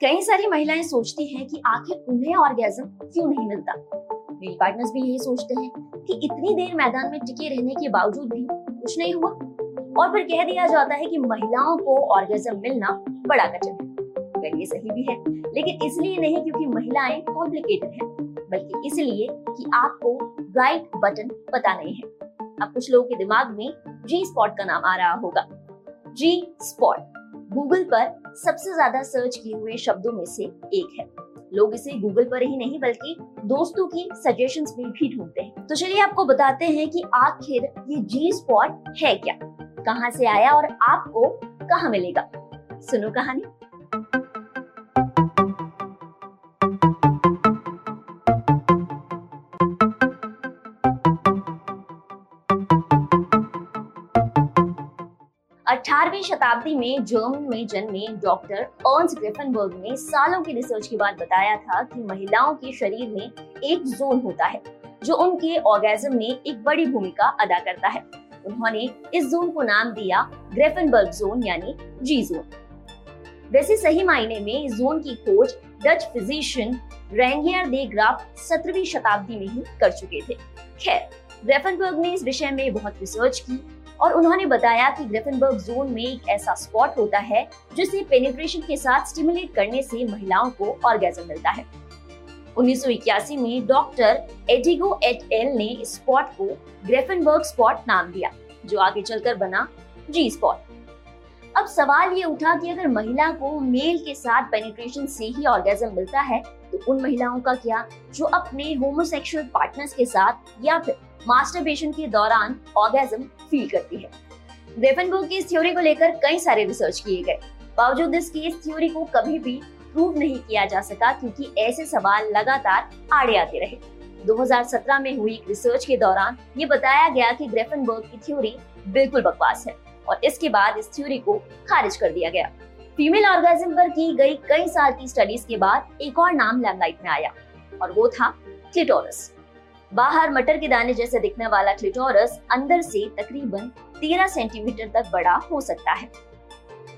कई सारी महिलाएँ सोचती हैं कि आखिर उन्हें ऑर्गेज्म क्यों नहीं मिलता? मेल पार्टनर्स भी यही सोचते हैं कि इतनी देर मैदान में टिके रहने के बावजूद भी कुछ नहीं हुआ। और फिर कह दिया जाता है कि महिलाओं को ऑर्गेज्म मिलना बड़ा कठिन है। अगर ये सही भी है। लेकिन इसलिए नहीं क्योंकि महिलाएँ कॉम्प्लिकेटेड हैं, बल्कि इसलिए कि आपको राइट बटन पता नहीं है। अब कुछ लोगों के दिमाग में जी स्पॉट का नाम आ रहा होगा। जी स्पॉट गूगल पर सबसे ज़्यादा सर्च किए हुए शब्दों में से एक है। लोग इसे गूगल पर ही नहीं, बल्कि दोस्तों की सजेशन में भी ढूंढते हैं। तो चलिए आपको बताते हैं कि आखिर ये जी स्पॉट है क्या? कहाँ से आया और आपको कहाँ मिलेगा? सुनो कहानी। अठारहवीं शताब्दी में जर्मन में जन्मे डॉक्टर अर्न्स ग्रिफनबर्ग ने सालों की रिसर्च के बाद बताया था कि महिलाओं के शरीर में एक जोन होता है, जो उनके ऑर्गेजम में एक बड़ी भूमिका अदा करता है। उन्होंने इस जोन को नाम दिया ग्रेफनबर्ग जोन, यानी जी जोन। वैसे सही मायने में इस जोन की खोज Dutch physician Regnier de Graaf सत्रहवीं शताब्दी में ही कर चुके थे। खैर, ग्रेफनबर्ग ने इस विषय में बहुत रिसर्च की और उन्होंने बताया कि ग्रिफिनबर्ग जोन में एक ऐसा स्पॉट होता है जिसे पेनिट्रेशन के साथ स्टिमुलेट करने से महिलाओं को ऑर्गेजम मिलता है। 1981 में डॉक्टर एडिगो एट एल ने इस स्पॉट को ग्रेफनबर्ग स्पॉट नाम दिया, जो आगे चलकर बना जी स्पॉट अब सवाल ये उठा कि अगर महिला को मेल के साथ पेनिट्रेशन से ही ऑर्गेजम मिलता है तो उन महिलाओं का क्या, जो अपने होमोसेक्सुअल पार्टनर्स के साथ या फिर मास्टरबेशन के दौरान ऑर्गेजम फील करती है। ग्रेफनबर्ग की इस थ्योरी को लेकर कई सारे रिसर्च किए गए। बावजूद इसकी, इस थ्योरी को कभी भी प्रूव नहीं किया जा सका क्योंकि ऐसे सवाल लगातार आड़े आते रहे। 2017 में हुई एक रिसर्च के दौरान ये बताया गया कि ग्रेफनबर्ग की थ्योरी बिल्कुल बकवास है और इसके बाद इस थ्योरी को खारिज कर दिया गया। फीमेल ऑर्गेजम पर की गई कई साल की स्टडीज़ के बाद एक और नाम लैमलाइट में आया और वो था क्लिटोरस बाहर मटर के दाने जैसे दिखने वाला क्लिटोरस अंदर से तकरीबन 13 सेंटीमीटर तक बड़ा हो सकता है।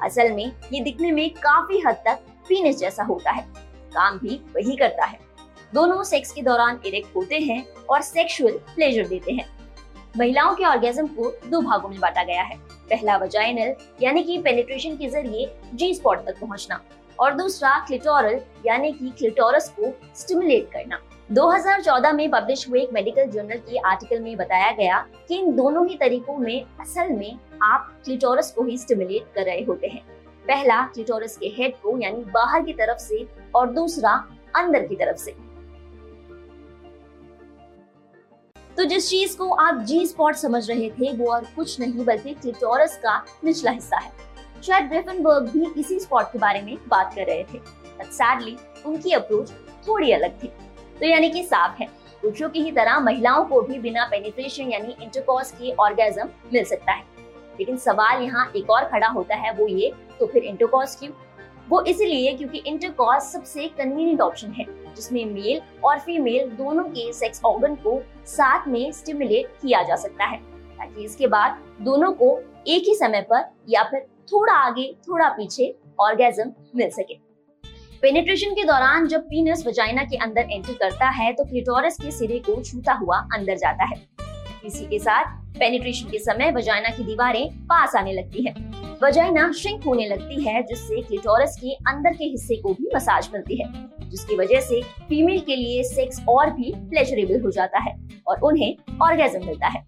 असल में ये दिखने में काफ़ी हद तक पीनिस जैसा होता है। काम भी वही करता है। दोनों सेक्स के दौरान इरेक्ट होते हैं और सेक्सुअल प्लेजर देते हैं। महिलाओं के ऑर्गेजम को दो भागों में बांटा गया है। पहला वजाइनल यानी कि पेनिट्रेशन के ज़रिए जी स्पॉट तक पहुँचना, और दूसरा क्लिटोरल यानी कि क्लिटोरस को स्टिमुलेट करना। 2014 में पब्लिश हुए एक मेडिकल जर्नल के आर्टिकल में बताया गया कि इन दोनों ही तरीकों में, असल में आप क्लिटोरस को ही स्टिमुलेट कर रहे होते हैं। पहला क्लिटोरस के हेड को, यानी बाहर की तरफ़ से, और दूसरा अंदर की तरफ़ से। तो जिस चीज़ को आप जी स्पॉट समझ रहे थे, वो और कुछ नहीं बल्कि क्लिटोरस का निचला हिस्सा है। शायद ग्रिफनबर्ग भी इसी स्पॉट के बारे में बात कर रहे थे सैडली उनकी अप्रोच थोड़ी अलग थी। तो यानी कि साफ़ है। पुरुषों की ही तरह महिलाओं को भी बिना पेनिट्रेशन यानी इंटरकॉर्स के ऑर्गेजम मिल सकता है। लेकिन सवाल यहाँ एक और खड़ा होता है, वो ये तो फिर इंटरकॉर्स क्यों? वो इसलिए क्योंकि इंटरकॉर्स सबसे कन्वीनियंट ऑप्शन है, जिसमें मेल और फीमेल दोनों के सेक्स ऑर्गन को साथ में स्टिमुलेट किया जा सकता है। ताकि इसके बाद दोनों को एक ही समय पर या फिर थोड़ा आगे, थोड़ा पीछे ऑर्गेजम मिल सके। पेनिट्रेशन के दौरान जब पीनस वजाइना के अंदर एंटर करता है तो क्लिटोरस के सिरे को छूता हुआ अंदर जाता है। इसी के साथ पेनिट्रेशन के समय वजाइना की दीवारें पास आने लगती है। वजाइना श्रिंक होने लगती है, जिससे क्लिटोरस के अंदर के हिस्से को भी मसाज मिलती है, जिसकी वजह से फीमेल के लिए सेक्स और भी प्लेजरेबल हो जाता है और उन्हें ऑर्गेजम मिलता है।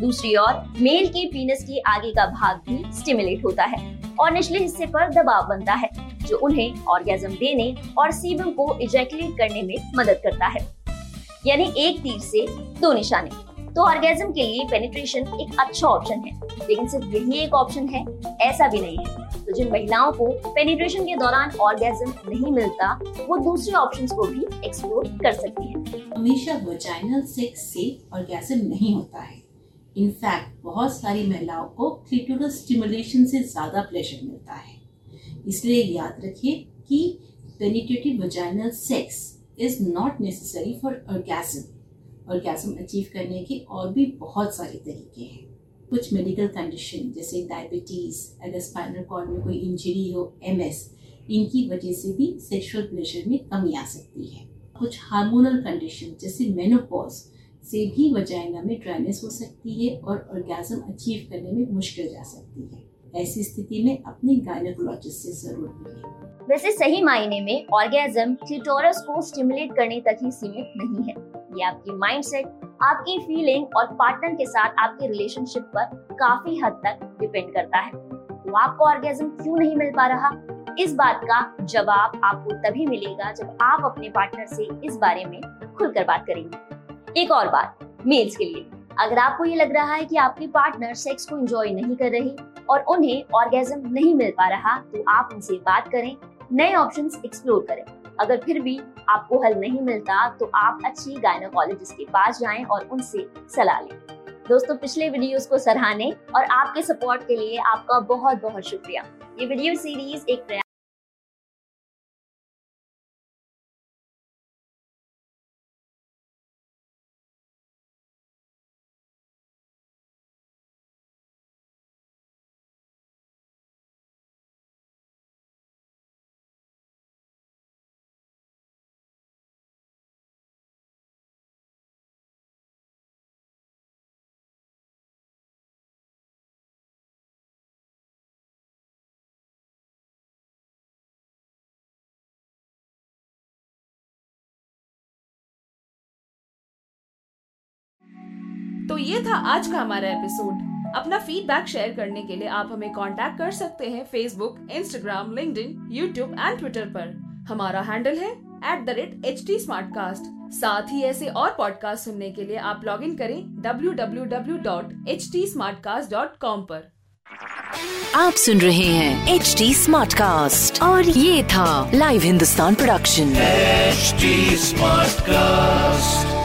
दूसरी ओर मेल के पीनस के आगे का भाग भी स्टिमुलेट होता है और निचले हिस्से पर दबाव बनता है। जो उन्हें ऑर्गेजम देने और सीबम को इजेकुलेट करने में मदद करता है। यानी एक तीर से दो निशाने। तो ऑर्गेजम के लिए पेनिट्रेशन एक अच्छा ऑप्शन है, लेकिन सिर्फ़ यही एक ऑप्शन है, ऐसा भी नहीं है। तो जिन महिलाओं को पेनिट्रेशन के दौरान ऑर्गेजम नहीं मिलता, वो दूसरे ऑप्शन को भी एक्सप्लोर कर सकती है। हमेशा वजाइनल सेक्स से ऑर्गेजम नहीं होता है। इनफैक्ट बहुत सारी महिलाओं को क्लिटोरल स्टिमुलेशन से ज़्यादा प्लेजर मिलता है। इसलिए याद रखिए कि penetrative vaginal sex is not necessary for orgasm orgasm achieve करने के और भी बहुत सारे तरीके हैं। कुछ मेडिकल कंडीशन जैसे डायबिटीज़ अगर स्पाइनल कॉर्ड में कोई इंजरी हो एमएस इनकी वजह से भी सेक्सुअल प्लेजर में कमी आ सकती है। कुछ हार्मोनल कंडीशन जैसे मेनोपॉज से भी वजाइना में ड्राइनेस हो सकती है और ऑर्गेजम अचीव करने में मुश्किल जा सकती है। ऐसी स्थिति में अपने गायनेकोलॉजिस्ट से ज़रूर मिलें वैसे सही मायने में ऑर्गेजम क्लिटोरस को स्टिमुलेट करने तक ही सीमित नहीं है। ये आपकी माइंडसेट आपकी फीलिंग और पार्टनर के साथ आपके रिलेशनशिप पर काफ़ी हद तक डिपेंड करता है। तो आपको ऑर्गेजम क्यों नहीं मिल पा रहा? इस बात का जवाब आपको तभी मिलेगा जब आप अपने पार्टनर से इस बारे में खुलकर बात करेंगे। एक और बात, मेल्स के लिए। अगर आपको ये लग रहा है कि आपके पार्टनर सेक्स को एंजॉय नहीं कर रहे और उन्हें ऑर्गेजम नहीं मिल पा रहा तो आप उनसे बात करें, नए ऑप्शन एक्सप्लोर करें। अगर फिर भी आपको हल नहीं मिलता तो आप अच्छी गायनोकोलॉजिस्ट के पास जाएँ और उनसे सलाह लें। दोस्तों, पिछले वीडियोस को सराहने और आपके सपोर्ट के लिए आपका बहुत बहुत शुक्रिया। ये वीडियो सीरीज़ एक प्रयास तो ये था आज का हमारा एपिसोड अपना फीडबैक शेयर करने के लिए आप हमें कांटेक्ट कर सकते हैं Facebook Instagram link YouTube and Twitter पर. हमारा हैंडल है at the rate H T साथ ही ऐसे और पॉडकास्ट सुनने के लिए आप लॉग इन करें www.htsmartcast.com पर. आप सुन रहे हैं एच टी स्मार्ट कास्ट और ये था live Hindustan production HD Smartcast.